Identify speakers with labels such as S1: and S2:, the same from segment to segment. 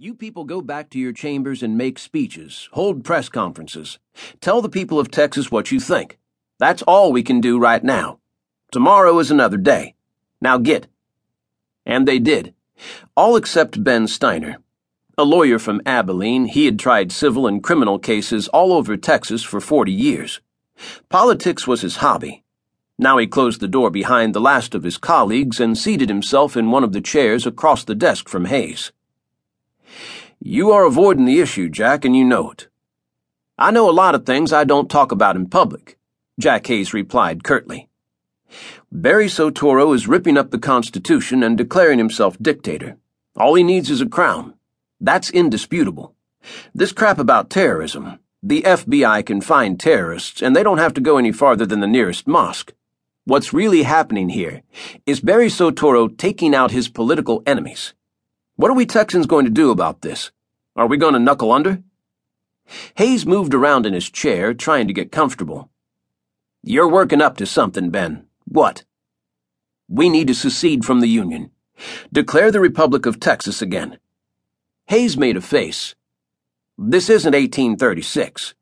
S1: You people go back to your chambers and make speeches, hold press conferences. Tell the people of Texas what you think. That's all we can do right now. Tomorrow is another day. Now get. And they did. All except Ben Steiner. A lawyer from Abilene, he had tried civil and criminal cases all over Texas for 40 years. Politics was his hobby. Now he closed the door behind the last of his colleagues and seated himself in one of the chairs across the desk from Hayes. You are avoiding the issue, Jack, and you know it. I know a lot of things I don't talk about in public, Jack Hayes replied curtly. Barry Soetoro is ripping up the Constitution and declaring himself dictator. All he needs is a crown. That's indisputable. This crap about terrorism, the FBI can find terrorists, and they don't have to go any farther than the nearest mosque. What's really happening here is Barry Soetoro taking out his political enemies. What are we Texans going to do about this? Are we going to knuckle under? Hayes moved around in his chair, trying to get comfortable. You're working up to something, Ben. What? We need to secede from the Union. Declare the Republic of Texas again. Hayes made a face. This isn't 1836.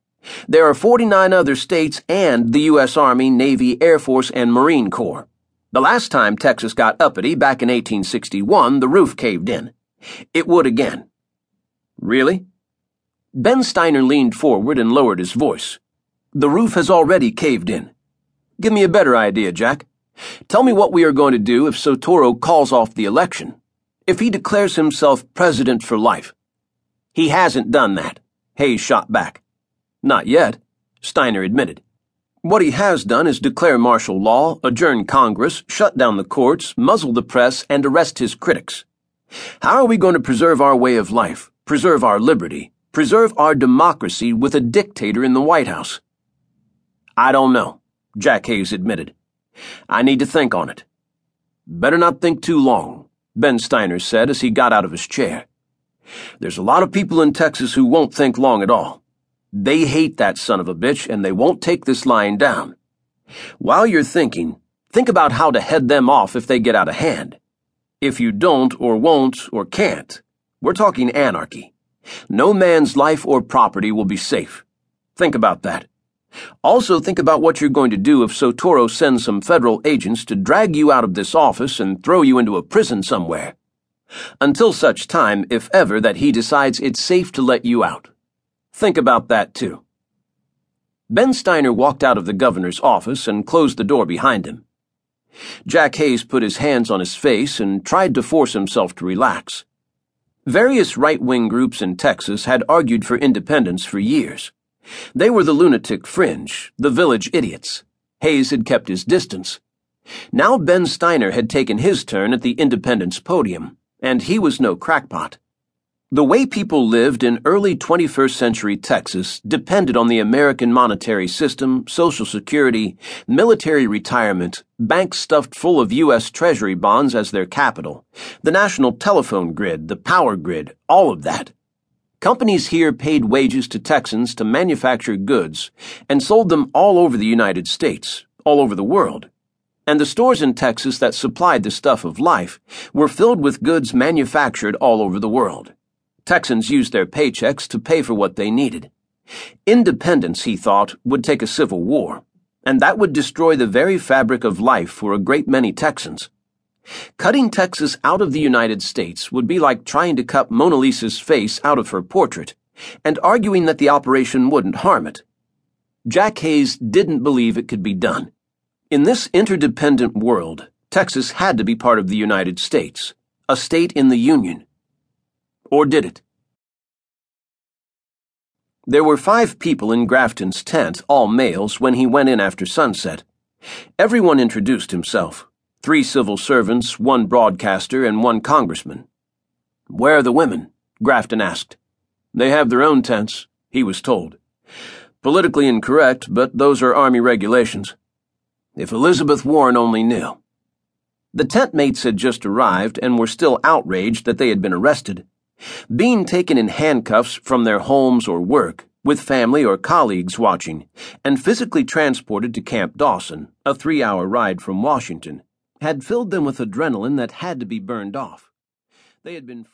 S1: There are 49 other states and the U.S. Army, Navy, Air Force, and Marine Corps. The last time Texas got uppity, back in 1861, the roof caved in. It would again. Really? Ben Steiner leaned forward and lowered his voice. The roof has already caved in. Give me a better idea, Jack. Tell me what we are going to do if Soetoro calls off the election. If he declares himself president for life. He hasn't done that, Hayes shot back. Not yet, Steiner admitted. What he has done is declare martial law, adjourn Congress, shut down the courts, muzzle the press, and arrest his critics. How are we going to preserve our way of life, preserve our liberty, preserve our democracy with a dictator in the White House? I don't know, Jack Hayes admitted. I need to think on it. Better not think too long, Ben Steiner said as he got out of his chair. There's a lot of people in Texas who won't think long at all. They hate that son of a bitch and they won't take this lying down. While you're thinking, think about how to head them off if they get out of hand. If you don't, or won't, or can't, we're talking anarchy. No man's life or property will be safe. Think about that. Also, think about what you're going to do if Soetoro sends some federal agents to drag you out of this office and throw you into a prison somewhere. Until such time, if ever, that he decides it's safe to let you out. Think about that, too. Ben Steiner walked out of the governor's office and closed the door behind him. Jack Hayes put his hands on his face and tried to force himself to relax. Various right wing groups in Texas had argued for independence for years. They were the lunatic fringe, the village idiots. Hayes had kept his distance. Now Ben Steiner had taken his turn at the independence podium, and he was no crackpot. The way people lived in early 21st century Texas depended on the American monetary system, Social Security, military retirement, banks stuffed full of U.S. Treasury bonds as their capital, the national telephone grid, the power grid, all of that. Companies here paid wages to Texans to manufacture goods and sold them all over the United States, all over the world. And the stores in Texas that supplied the stuff of life were filled with goods manufactured all over the world. Texans used their paychecks to pay for what they needed. Independence, he thought, would take a civil war, and that would destroy the very fabric of life for a great many Texans. Cutting Texas out of the United States would be like trying to cut Mona Lisa's face out of her portrait, and arguing that the operation wouldn't harm it. Jack Hayes didn't believe it could be done. In this interdependent world, Texas had to be part of the United States, a state in the Union. Or did it? There were five people in Grafton's tent, all males, when he went in after sunset. Everyone introduced himself three civil servants, one broadcaster, and one congressman. Where are the women? Grafton asked. They have their own tents, he was told. Politically incorrect, but those are Army regulations. If Elizabeth Warren only knew. The tent mates had just arrived and were still outraged that they had been arrested. Being taken in handcuffs from their homes or work, with family or colleagues watching, and physically transported to Camp Dawson, a three hour ride from Washington, had filled them with adrenaline that had to be burned off. They had been frightened.